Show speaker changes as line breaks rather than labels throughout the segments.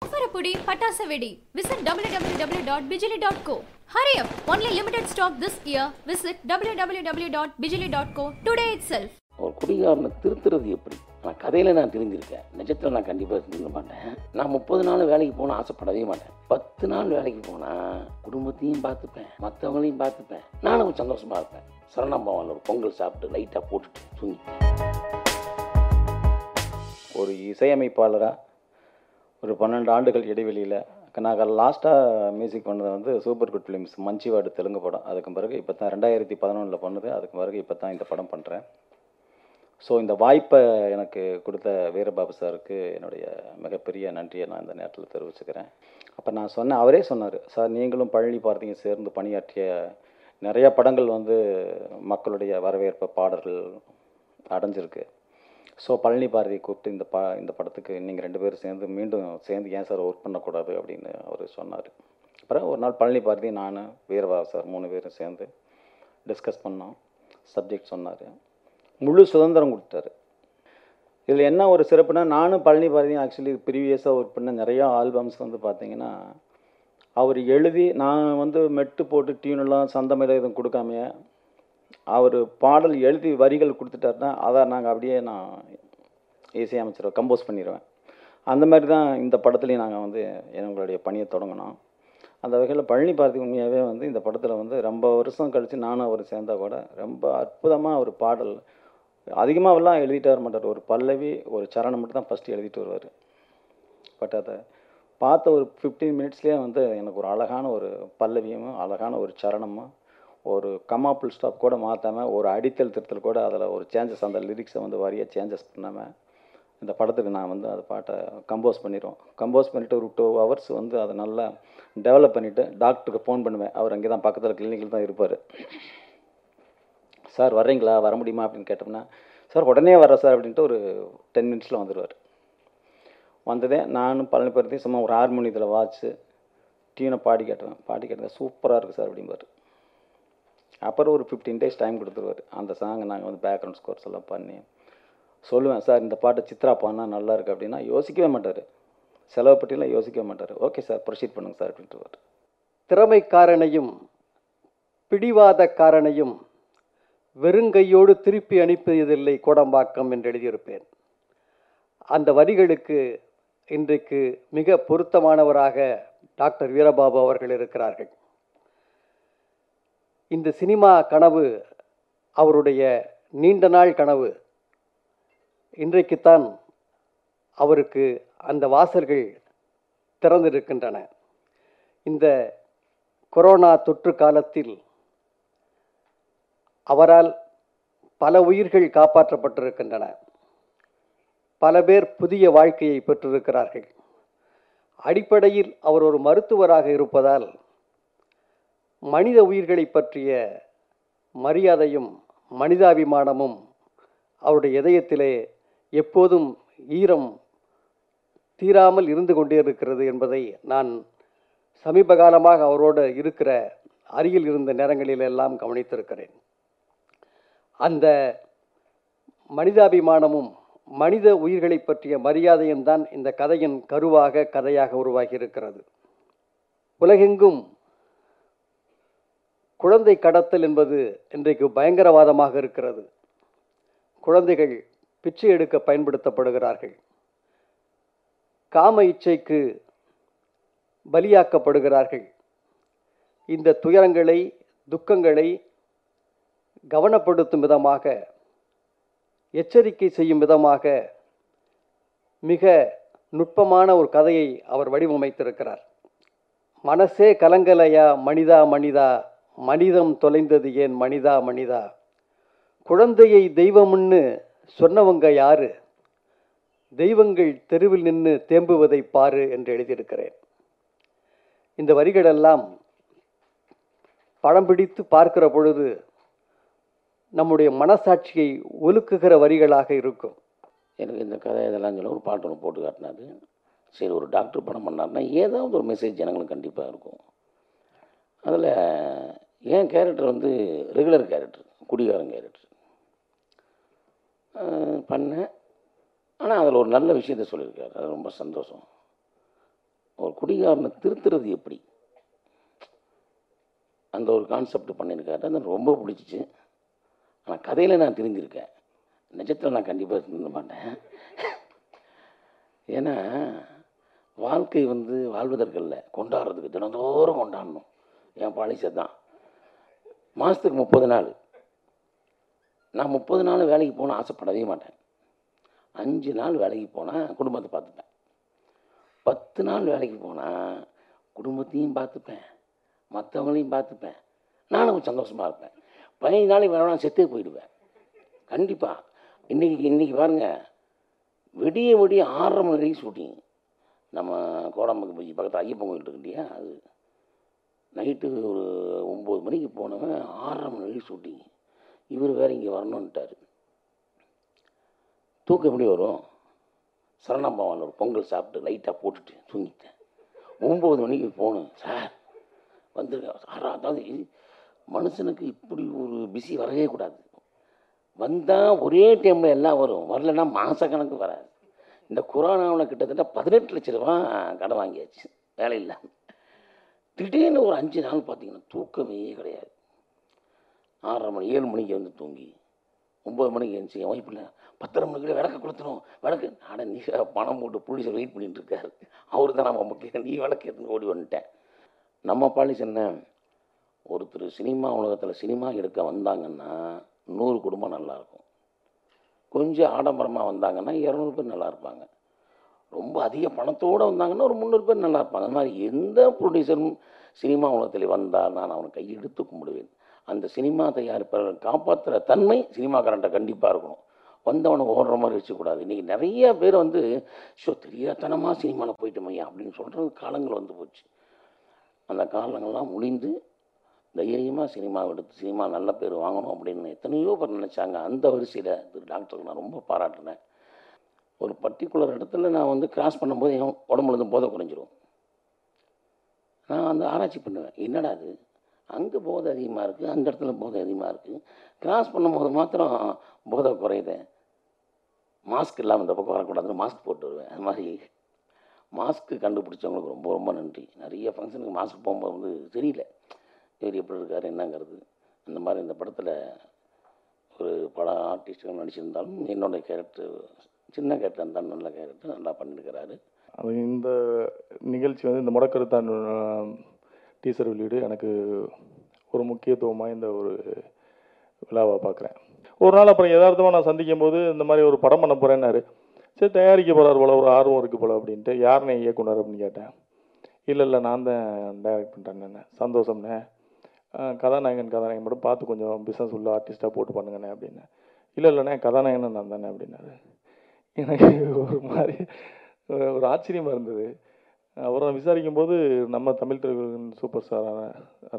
Pudi Patasa Vedi. Visit www.bijili.co. Hurry up! Only limited stock this year. Visit www.bijili.co today itself.
ஒரு குடிகாரனை திருத்துறது எப்படி நான் கதையில் நான் தெரிஞ்சிருக்கேன் நிஜத்தில் நான் கண்டிப்பாக தெரிஞ்சுக்க மாட்டேன் நான் முப்பது நாள் வேலைக்கு போனால் ஆசைப்படவே மாட்டேன் பத்து நாள் வேலைக்கு போனால் குடும்பத்தையும் பார்த்துப்பேன் மற்றவங்களையும் பார்த்துப்பேன் நானும் சந்தோஷமாக இருப்பேன் சரணம்பவனில் ஒரு பொங்கல் சாப்பிட்டு லைட்டாக போட்டுட்டு தூங்கி
ஒரு இசையமைப்பாளராக ஒரு பன்னெண்டு ஆண்டுகள் இடைவெளியில் நாங்கள் லாஸ்ட்டாக மியூசிக் பண்ணது வந்து super good films Manchivadu Telugu படம். அதுக்கு பிறகு இப்போ தான் ரெண்டாயிரத்தி பதினொன்றில் பண்ணது அதுக்கு பிறகு இப்போ தான் இந்த படம் பண்ணுறேன் ஸோ இந்த வாய்ப்பை எனக்கு கொடுத்த வீரபாபு சாருக்கு என்னுடைய மிகப்பெரிய நன்றியை நான் இந்த நேரத்தில் தெரிவிச்சுக்கிறேன். அப்போ நான் சொன்னேன் அவரே சொன்னார் சார் நீங்களும் பழனி பார்த்தீங்க சேர்ந்து பணியாற்றிய நிறைய படங்கள் வந்து மக்களுடைய வரவேற்பு பாடல்கள் அடைஞ்சிருக்கு. ஸோ பழனி பாரதியை கூப்பிட்டு இந்த ப இந்த படத்துக்கு நீங்கள் ரெண்டு பேரும் சேர்ந்து மீண்டும் சேர்ந்து ஏன் சார் ஒர்க் பண்ணக்கூடாது அப்படின்னு அவர் சொன்னார். அப்புறம் ஒரு நாள் பழனி பாரதி நான் வீரவா சார் மூணு பேரும் சேர்ந்து டிஸ்கஸ் பண்ணோம். சப்ஜெக்ட் சொன்னார். முழு சுதந்திரம் கொடுத்தாரு. இதில் என்ன ஒரு சிறப்புனா நானும் பழனி பாரதியும் ஆக்சுவலி ப்ரீவியஸாக ஒர்க் பண்ண நிறையா ஆல்பம்ஸ் வந்து பார்த்திங்கன்னா அவர் எழுதி நான் வந்து மெட்டு போட்டு டியூனெல்லாம் சந்தமில் எதுவும் கொடுக்காமையே அவர் பாடல் எழுதி வரிகள் கொடுத்துட்டாருன்னா அதை நாங்கள் அப்படியே நான் இசை அமைச்சிருவேன் கம்போஸ் பண்ணிடுவேன் அந்த மாதிரி தான் இந்த படத்துலேயும் நாங்கள் வந்து எங்களுடைய பணியை தொடங்கினோம். அந்த வகையில் பழனி பாரதி உண்மையாகவே வந்து இந்த படத்தில் வந்து ரொம்ப வருஷம் கழித்து நானும் அவர் சேர்ந்தால் கூட ரொம்ப அற்புதமாக ஒரு பாடல் அதிகமாகலாம் எழுதிட்டு வர மாட்டார். ஒரு பல்லவி ஒரு சரணம் மட்டும் தான் ஃபஸ்ட்டு எழுதிட்டு வருவார். பட் அதை பார்த்த ஒரு ஃபிஃப்டீன் மினிட்ஸ்லேயே வந்து எனக்கு ஒரு அழகான ஒரு பல்லவியும் அழகான ஒரு சரணமும் ஒரு கமாப்பிள் ஸ்டாப் கூட மாற்றாமல் ஒரு அடித்தல் திருத்தல் கூட அதில் ஒரு சேஞ்சஸ் அந்த லிரிக்ஸை வந்து வரியாக சேஞ்சஸ் பண்ணாமல் இந்த படத்துக்கு நான் வந்து அந்த பாட்டை கம்போஸ் பண்ணிடுவோம் கம்போஸ் பண்ணிவிட்டு ஒரு டூ ஹவர்ஸ் வந்து அதை நல்லா டெவலப் பண்ணிவிட்டு டாக்டருக்கு ஃபோன் பண்ணுவேன். அவர் அங்கே தான் பக்கத்தில் கிளினிக்கில் தான் இருப்பார். சார் வர்றீங்களா? வர முடியுமா? அப்படின்னு கேட்டோம்னா சார் உடனே வர சார் அப்படின்ட்டு ஒரு டென் மினிட்ஸில் வந்துடுவார் வந்ததே நானும் பழனி பருத்தி சும்மா ஒரு ஹார்மோனியத்தில் வாட்ச்சு டியூனை பாடி கேட்டுவேன் பாடி கேட்டேன் சூப்பராக இருக்குது சார் அப்படிம்பார். அப்புறம் ஒரு ஃபிஃப்டீன் டேஸ் டைம் கொடுத்துருவார். அந்த சாங்கை நாங்கள் வந்து பேக்ரவுண்ட் ஸ்கோர்ஸ் எல்லாம் பண்ணி சொல்லுவேன் சார் இந்த பாட்டு சித்ரா பாடினா நல்லா இருக்குது அப்படின்னா யோசிக்கவே மாட்டார். செலவு பற்றிலாம் யோசிக்கவே மாட்டார். ஓகே சார் ப்ரொசீட் பண்ணுங்க சார் அப்படின்ட்டு
திறமைக்காரனையும் பிடிவாதக்காரனையும் வெறுங்கையோடு திருப்பி அனுப்பியதில்லை கோடம்பாக்கம் என்று எழுதியிருப்பேன். அந்த வரிகளுக்கு இன்றைக்கு மிக பொருத்தமானவராக டாக்டர் வீரபாபு அவர்கள் இருக்கிறார்கள். இந்த சினிமா கனவு அவருடைய நீண்ட நாள் கனவு. இன்றைக்குத்தான் அவருக்கு அந்த வாசல்கள் திறந்திருக்கின்றன. இந்த கொரோனா தொற்று காலத்தில் அவரால் பல உயிர்கள் காப்பாற்றப்பட்டிருக்கின்றன. பல பேர் புதிய வாழ்க்கையை பெற்றிருக்கிறார்கள். அடிப்படையில் அவர் ஒரு மருத்துவராக இருப்பதால் மனித உயிர்களை பற்றிய மரியாதையும் மனிதாபிமானமும் அவருடைய இதயத்திலே எப்போதும் ஈரம் தீராமல் இருந்து கொண்டே இருக்கிறது என்பதை நான் சமீப காலமாக அவரோடு இருக்கிற அருகில் இருந்த நேரங்களிலெல்லாம் கவனித்திருக்கிறேன். அந்த மனிதாபிமானமும் மனித உயிர்களை பற்றிய மரியாதையும் தான் இந்த கதையின் கருவாக கதையாக உருவாகி இருக்கிறது. உலகெங்கும் குழந்தை கடத்தல் என்பது இன்றைக்கு பயங்கரவாதமாக இருக்கிறது. குழந்தைகள் பிச்சை எடுக்க பயன்படுத்தப்படுகிறார்கள். காம இச்சைக்கு பலியாக்கப்படுகிறார்கள். இந்த துயரங்களை துக்கங்களை கவனப்படுத்தும் விதமாக எச்சரிக்கை செய்யும் விதமாக மிக நுட்பமான ஒரு கதையை அவர் வடிவமைத்திருக்கிறார். மனசே கலங்கலையா மனிதா மனிதா மனிதம் தொலைந்தது ஏன் மனிதா மனிதா? குழந்தையை தெய்வம்னு சொன்னவங்க யாரு? தெய்வங்கள் தெருவில் நின்று தேம்புவதை பாரு என்று எழுதியிருக்கிறேன். இந்த வரிகளெல்லாம் படம் பிடித்து பார்க்கிற பொழுது நம்முடைய மனசாட்சியை ஒலுக்குகிற வரிகளாக இருக்கும்.
எனக்கு இந்த கதை இதெல்லாம் சொல்ல ஒரு பாட்டு ஒன்று போட்டு காட்டினாரு. சரி ஒரு டாக்டர் படம் பண்ணாருன்னா ஏதாவது ஒரு மெசேஜ் ஜனங்களுக்கு கண்டிப்பாக இருக்கும். அதில் என் கேரக்டர் வந்து ரெகுலர் கேரக்டர் குடிகாரன் கேரக்டர் பண்ணேன். ஆனால் அதில் ஒரு நல்ல விஷயத்த சொல்லியிருக்காரு. அது ரொம்ப சந்தோஷம். ஒரு குடிகாரனை திருத்துறது எப்படி? அந்த ஒரு கான்செப்ட் பண்ணியிருக்காரு. அது எனக்கு ரொம்ப பிடிச்சிச்சு. ஆனால் கதையில் நான் தெரிஞ்சிருக்கேன் நிஜத்தில் நான் கண்டிப்பாக திருந்த மாட்டேன். ஏன்னா வாழ்க்கை வந்து வாழ்வதற்கல்ல. கொண்டாடுறதுக்கு தினந்தோறும் கொண்டாடணும். என் பாலிசை தான் மாதத்துக்கு முப்பது நாள். நான் முப்பது நாள் வேலைக்கு போனால் ஆசைப்படவே மாட்டேன். அஞ்சு நாள் வேலைக்கு போனால் குடும்பத்தை பார்த்துப்பேன். பத்து நாள் வேலைக்கு போனால் குடும்பத்தையும் பார்த்துப்பேன். மற்றவங்களையும் பார்த்துப்பேன். நானும் சந்தோஷமாக இருப்பேன். பதினஞ்சு நாளைக்கு வேணா செத்தே போயிடுவேன். கண்டிப்பாக இன்றைக்கி இன்றைக்கி பாருங்கள் விடிய விடிய ஆறரை மணி வரைக்கும் ஷூட்டிங் நம்ம கோடம்பக்கு போய் பக்கத்தில் ஐயப்பன் கோயில் இருக்கு இல்லையா அது. நைட்டு ஒரு ஒம்பது மணிக்கு போனவன் ஆறரை மணி வரைக்கும் ஷூட்டிங். இவர் வேறு இங்கே வரணுன்ட்டார் தூக்கம் எப்படி வரும்? சரணாபவன் ஒரு பொங்கல் சாப்பிட்டு லைட்டாக போட்டுட்டு தூங்கிட்டேன். ஒம்பது மணிக்கு போகணும் சார் வந்துருக்கேன் சார் அதாவது மனுஷனுக்கு இப்படி ஒரு பிஸி வரவே கூடாது. வந்தால் ஒரே டைமில் எல்லாம் வரும். வரலன்னா மாதக்கணக்கு வராது. இந்த கொரோனாவில் கிட்டத்தட்ட பதினெட்டு லட்ச ரூபா கடன் வாங்கியாச்சு. வேலை இல்லாமல் திடீர்னு ஒரு அஞ்சு நாள் பார்த்தீங்கன்னா தூக்கமே கிடையாது. ஆறரை மணி ஏழு மணிக்கு வந்து தூங்கி ஒம்பது மணிக்கு எழுந்துச்சு என் ஒய்ஃப் இல்லை பத்தரை மணிக்குள்ளே விளக்க கொடுத்துரும் விளக்கு. அட நீ பணம் போட்டு புலிசர் வெயிட் பண்ணிட்டு இருக்காரு. அவரு தான் நம்ம முக்கியம் நீ விளக்கு எடுத்துன்னு ஓடி வந்துட்டேன். நம்ம பாலிஸ் என்ன? ஒருத்தர் சினிமா உலகத்தில் சினிமா எடுக்க வந்தாங்கன்னா நூறு குடும்பம் நல்லாயிருக்கும் கொஞ்சம் ஆடம்பரமாக வந்தாங்கன்னா இரநூறு பேர் நல்லா இருப்பாங்க. ரொம்ப அதிக பணத்தோடு வந்தாங்கன்னா ஒரு முந்நூறு பேர் நல்லா இருப்பாங்க. அது மாதிரி எந்த ப்ரொடியூசரும் சினிமா உலகத்தில் வந்தால் நான் அவனை கையெடுத்து கும்பிடுவேன். அந்த சினிமா தயாரிப்பாளர் காப்பாற்றுற தன்மை சினிமாக்காரன்ட்ட கண்டிப்பாக இருக்கணும். வந்தவனை ஓடுற மாதிரி வச்சுக்கூடாது. இன்றைக்கி நிறைய பேர் வந்து ஷோ தெரியாதனமாக சினிமாவில் போயிட்டோமையா அப்படின்னு சொல்கிறது காலங்கள் வந்து போச்சு. அந்த காலங்கள்லாம் முடிந்து தைரியமாக சினிமா எடுத்து சினிமா நல்ல பேர் வாங்கணும் அப்படின்னு எத்தனையோ பேர் நினச்சாங்க. அந்த வரிசையில் திரு. டாக்டருக்கு நான் ரொம்ப பாராட்டினேன் ஒரு பர்டிகுலர் இடத்துல நான் வந்து கிராஸ் பண்ணும்போது என் உடம்புலேருந்து போதை குறைஞ்சிரும். நான் வந்து ஆராய்ச்சி பண்ணுவேன் என்னடா அது அங்கே போதை அதிகமாக இருக்குது அந்த இடத்துல போதை அதிகமாக இருக்குது கிராஸ் பண்ணும்போது மாத்திரம் போதை குறையுது. மாஸ்க் இல்லாமல் இந்த பக்கம் வரக்கூடாதுன்னு மாஸ்க் போட்டு வருவேன். அது மாதிரி மாஸ்க்கு கண்டுபிடிச்சவங்களுக்கு ரொம்ப ரொம்ப நன்றி. நிறைய ஃபங்க்ஷனுக்கு மாஸ்க் போகும்போது வந்து தெரியல. இவர் எப்படி இருக்கார் என்னங்கிறது. அந்த மாதிரி இந்த படத்தில் ஒரு பல ஆர்டிஸ்ட்டுகள் நடிச்சிருந்தாலும் என்னுடைய கேரக்டர் சின்ன கேட்டன் தான் நல்ல கேரக்டர் நல்லா பண்ணிருக்கிறாரு.
அது இந்த நிகழ்ச்சி வந்து இந்த முடக்கருத்தான் டீசர் வெளியீடு எனக்கு ஒரு முக்கியத்துவமாக இந்த ஒரு விழாவை பார்க்குறேன் ஒரு நாள் அப்புறம் யதார்த்தமாக நான் சந்திக்கும் போது இந்த மாதிரி ஒரு படம் பண்ண போகிறேன்னாரு சரி தயாரிக்க போகிறார் போல ஒரு ஆர்வம் இருக்குது போல அப்படின்ட்டு யாருனே இயக்குனர் அப்படின்னு கேட்டேன். இல்லை இல்லை நான் தான் டைரக்ட் பண்ணிட்டேன்னு சந்தோஷம்ண்ணே கதாநாயகன் கதாநாயகன் மட்டும் பார்த்து கொஞ்சம் பிஸ்னஸ் உள்ள ஆர்டிஸ்ட்டாக போட்டு பண்ணுங்கண்ணே அப்படின்னு. இல்லை இல்லைண்ணே கதாநாயகன் நான் தானே அப்படின்னாரு. எனக்கு ஒரு மாதிரி ஒரு ஆச்சரியமாக இருந்தது. அவரை விசாரிக்கும் போது நம்ம தமிழ் திரையுலகின் சூப்பர் ஸ்டாரான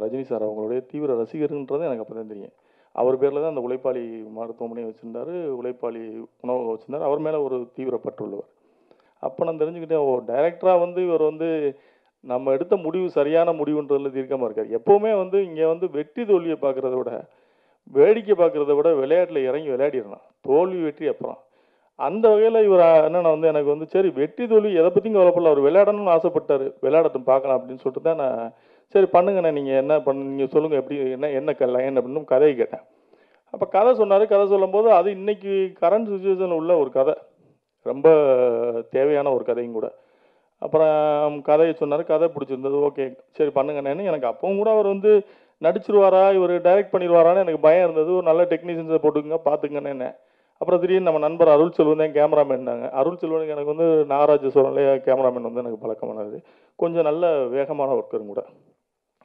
ரஜினி சார் அவங்களுடைய தீவிர ரசிகர்ன்றது எனக்கு அப்போ தான் தெரியும். அவர் பேரில் தான் அந்த உழைப்பாளி மருத்துவமனையை வச்சுருந்தாரு உழைப்பாளி உணவகம் வச்சுருந்தார். அவர் மேலே ஒரு தீவிர பற்றுள்ளவர் அப்போ நான் தெரிஞ்சுக்கிட்டேன் ஓ டைரக்டராக வந்து இவர் வந்து நம்ம எடுத்த முடிவு சரியான முடிவுன்றதில் தீர்க்கமாக இருக்கார். எப்போவுமே வந்து இங்கே வந்து வெற்றி தோல்வியை பார்க்குறத விட வேடிக்கை பார்க்குறத விட விளையாட்டில் இறங்கி விளையாடிடணும். தோல்வி வெற்றி அப்புறம். அந்த வகையில் இவர் என்னென்ன வந்து எனக்கு வந்து சரி வெற்றி தோல்வி எதை பற்றியும் கவலைப்படல அவர் விளையாடணும்னு ஆசைப்பட்டார். விளையாடட்டும் பார்க்கலாம் அப்படின்னு சொல்லிட்டு தான் நான் சரி பண்ணுங்கண்ணே நீங்கள் என்ன பண்ண நீங்கள் சொல்லுங்கள் எப்படி என்ன என்ன லைன் அப்படின்னு கதையை கேட்டேன். அப்போ கதை சொன்னார். கதை சொல்லும்போது அது இன்றைக்கி கரண்ட் சுச்சுவேஷன் உள்ள ஒரு கதை. ரொம்ப தேவையான ஒரு கதையும் கூட. அப்புறம் கதையை சொன்னார். கதை பிடிச்சிருந்தது. ஓகே சரி பண்ணுங்கண்ணேன்னு எனக்கு அப்பவும் கூட அவர் வந்து நடிச்சிருவாரா இவர் டைரக்ட் பண்ணிடுவாரான்னு எனக்கு பயம் இருந்தது. ஒரு நல்ல டெக்னீஷியன்ஸை போட்டுக்கங்க பார்த்துங்கண்ணே அப்புறம் திடீர்னு நம்ம நண்பர் அருள் செல்வன் தான் கேமராமேன்னாங்க அருள் செல்வனுக்கு எனக்கு வந்து நாகராஜ சோழன்லேயே கேமராமேன் வந்து எனக்கு பழக்கமானது. கொஞ்சம் நல்ல வேகமான ஒர்க்கரும் கூட.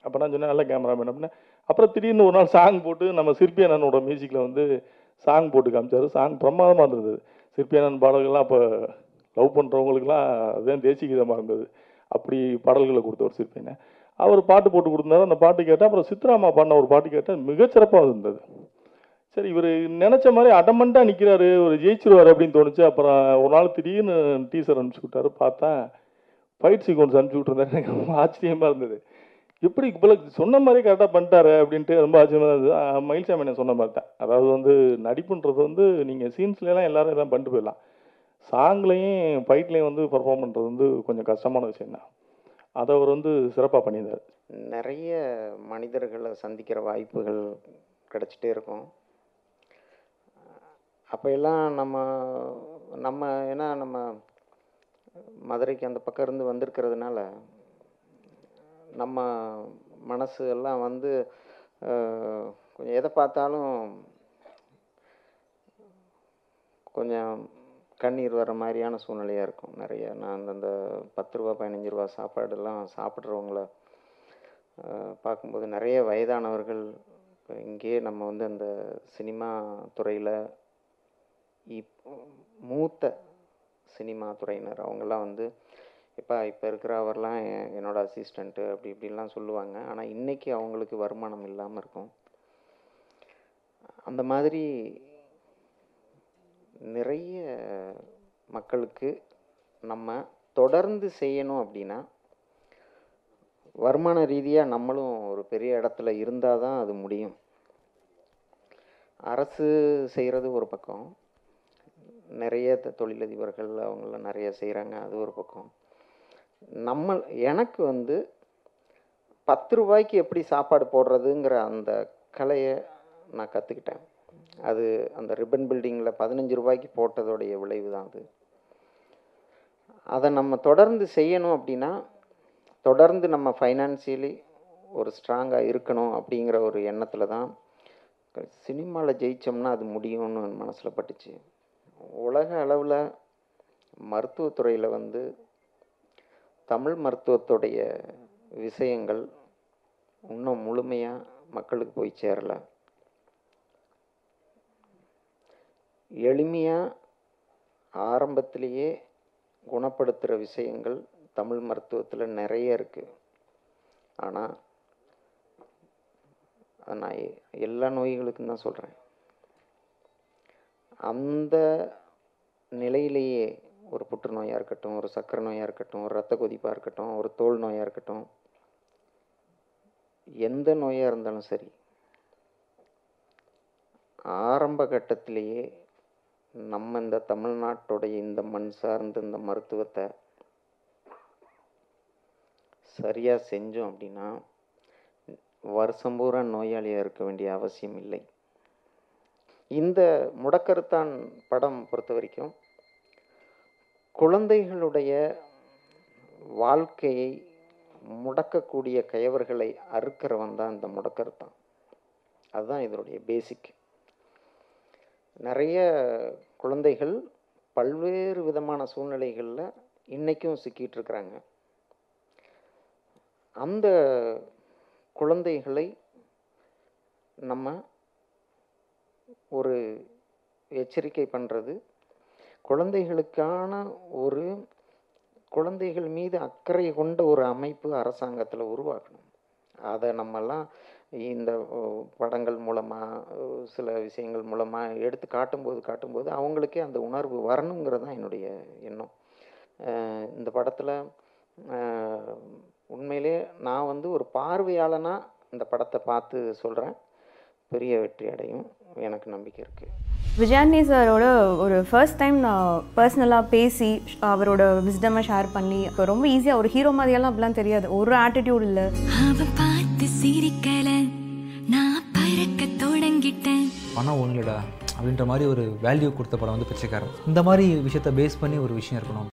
அப்போ நான் சொன்னேன் நல்ல கேமராமேன் அப்படின்னு. அப்புறம் திடீர்னு ஒரு நாள் சாங் போட்டு நம்ம சிற்பி அண்ணனோட மியூசிக்கில் வந்து சாங் போட்டு காமிச்சாரு. சாங் பிரமாதமாக இருந்தது. சிற்பி அண்ணன் பாடல்கள்லாம் அப்போ லவ் பண்ணுறவங்களுக்குலாம் அதுதான் தேசிய கீதமாக இருந்தது. அப்படி பாடல்களை கொடுத்தவர் சிற்பி அவர் பாட்டு போட்டு கொடுத்தாரு. அந்த பாட்டு கேட்டேன் அப்புறம் சித்ராமா பாடின ஒரு பாட்டு கேட்டேன் மிகச்சிறப்பாக இருந்தது. சரி இவர் நினச்ச மாதிரி அடமெண்ட்டாக நிற்கிறாரு ஒரு ஜெயிச்சிருவார் அப்படின்னு தோணுச்சு. அப்புறம் ஒரு நாள் திடீர்னு டீசர் அனுப்பிச்சு விட்டாரு. பார்த்தா ஃபைட் சீக்வன்ஸ் அனுப்பிச்சு விட்டுருந்தாரு எனக்கு ரொம்ப ஆச்சரியமாக இருந்தது. எப்படி இப்போ சொன்ன மாதிரி கரெக்டாக பண்ணிட்டாரு அப்படின்ட்டு ரொம்ப ஆச்சரியமாக இருந்தது. மயில்சாமி நான் சொன்ன மாதிரி தான் அதாவது வந்து நடிப்புன்றது வந்து நீங்கள் சீன்ஸ்லாம் எல்லாரும் எல்லாம் பண்ணிட்டு போயிடலாம். சாங்லேயும் ஃபைட்லேயும் வந்து பர்ஃபார்ம் பண்ணுறது வந்து கொஞ்சம் கஷ்டமான விஷயம் தான் அதை அவர் வந்து சிறப்பாக பண்ணியிருந்தார்.
நிறைய மனிதர்களை சந்திக்கிற வாய்ப்புகள் கிடச்சிட்டே இருக்கும். அப்போ எல்லாம் நம்ம நம்ம ஏன்னா நம்ம மதுரைக்கு அந்த பக்கம் இருந்து வந்திருக்கிறதுனால நம்ம மனசு எல்லாம் வந்து கொஞ்சம் எதை பார்த்தாலும் கொஞ்சம் கண்ணீர் வர மாதிரியான சூழ்நிலையாக இருக்கும். நிறைய நான் அந்தந்த பத்து ரூபா பதினஞ்சு ரூபா சாப்பாடெல்லாம் சாப்பிட்றவங்கள பார்க்கும்போது நிறைய வயதானவர்கள் இப்போ இங்கேயே நம்ம வந்து அந்த சினிமா துறையில் இப் மூத்த சினிமா துறையினர். அவங்கெல்லாம் வந்து இப்போ இப்போ இருக்கிற அவர்லாம் எ- அசிஸ்டண்ட்டு அப்படி இப்படிலாம் சொல்லுவாங்க. ஆனால் இன்றைக்கி அவங்களுக்கு வருமானம் இல்லாமல் இருக்கும். அந்த மாதிரி நிறைய மக்களுக்கு நம்ம தொடர்ந்து செய்யணும் அப்படின்னா வருமான ரீதியாக நம்மளும் ஒரு பெரிய இடத்துல இருந்தால் தான் அது முடியும். அரசு செய்கிறது ஒரு பக்கம். நிறைய த- தொழிலதிபர்கள் அவங்களாம் நிறைய செய்கிறாங்க அது ஒரு பக்கம். நம்ம எனக்கு வந்து பத்து ரூபாய்க்கு எப்படி சாப்பாடு போடுறதுங்கிற அந்த கலையை நான் கற்றுக்கிட்டேன் அது அந்த ரிப்பன் பில்டிங்கில் பதினஞ்சு ரூபாய்க்கு போட்டதோடைய விளைவு தான் அது. அதை நம்ம தொடர்ந்து செய்யணும் அப்படின்னா தொடர்ந்து நம்ம ஃபைனான்சியலி ஒரு ஸ்ட்ராங்காக இருக்கணும் அப்படிங்கிற ஒரு எண்ணத்தில் தான் சினிமாவில் ஜெயித்தோம்னா அது முடியும்னு மனசில் பட்டுச்சு. உலக அளவில் மருத்துவத்துறையில் வந்து தமிழ் மருத்துவத்துடைய விஷயங்கள் இன்னும் முழுமையாக மக்களுக்கு போய் சேரல. எளிமையாக ஆரம்பத்திலேயே குணப்படுத்துகிற விஷயங்கள் தமிழ் மருத்துவத்தில் நிறைய இருக்குது ஆனால் நான் எல்லா நோய்களுக்கும் தான் சொல்கிறேன் அந்த நிலையிலேயே ஒரு புற்றுநோயாக இருக்கட்டும் ஒரு சர்க்கரை நோயாக இருக்கட்டும் ஒரு ரத்த கொதிப்பாக இருக்கட்டும் ஒரு தோல் நோயாக இருக்கட்டும் எந்த நோயாக இருந்தாலும் சரி ஆரம்ப கட்டத்திலேயே நம்ம இந்த தமிழ்நாட்டுடைய இந்த மண் சார்ந்த இந்த மருத்துவத்தை சரியாக செஞ்சோம் அப்படின்னா வருஷம் பூரா நோயாளியாக இருக்க வேண்டிய அவசியம் இல்லை. இந்த முடக்கருத்தான் படம் பொறுத்த வரைக்கும் குழந்தைகளுடைய வாழ்க்கையை முடக்கக்கூடிய கயவர்களை அறுக்கிறவன் தான் இந்த முடக்கருத்தான். அதுதான் இதனுடைய பேசிக் நிறைய குழந்தைகள் பல்வேறு விதமான சூழ்நிலைகளில் இன்றைக்கும் சிக்கிட்டு இருக்கிறாங்க. அந்த குழந்தைகளை நம்ம ஒரு எச்சரிக்கை பண்ணுறது குழந்தைகளுக்கான ஒரு குழந்தைகள் மீது அக்கறை கொண்ட ஒரு அமைப்பு அரசாங்கத்தில் உருவாக்கணும். அதை நம்மெல்லாம் இந்த படங்கள் மூலமாக சில விஷயங்கள் மூலமாக எடுத்து காட்டும்போது காட்டும்போது அவங்களுக்கே அந்த உணர்வு வரணுங்கிறது தான் என்னுடைய எண்ணம். இந்த படத்தில் உண்மையிலே நான் வந்து ஒரு பார்வையாளனாக இந்த படத்தை பார்த்து சொல்கிறேன் பெரிய வெற்றி அடையும் எனக்கு நம்பிக்கை இருக்குது
விஜயாண்டி சாரோட ஒரு ஃபர்ஸ்ட் டைம் நான் பர்சனலாக பேசி அவரோட விஸ்டமை ஷேர் பண்ணி ரொம்ப ஈஸியாக ஒரு ஹீரோ மாதிரியெல்லாம் அப்படிலாம் தெரியாது. ஒரு ஆட்டிடியூட் இல்லை.
அவ பார்த்து சிரிக்கல. நான் பறக்க தொடங்கிட்டேன்.
பணம் ஒன்றுலடா அப்படின்ற மாதிரி ஒரு வேல்யூ கொடுத்த படம் வந்து பிச்சைக்காரன். இந்த மாதிரி விஷயத்த பேஸ் பண்ணி ஒரு விஷயம் இருக்கணும்.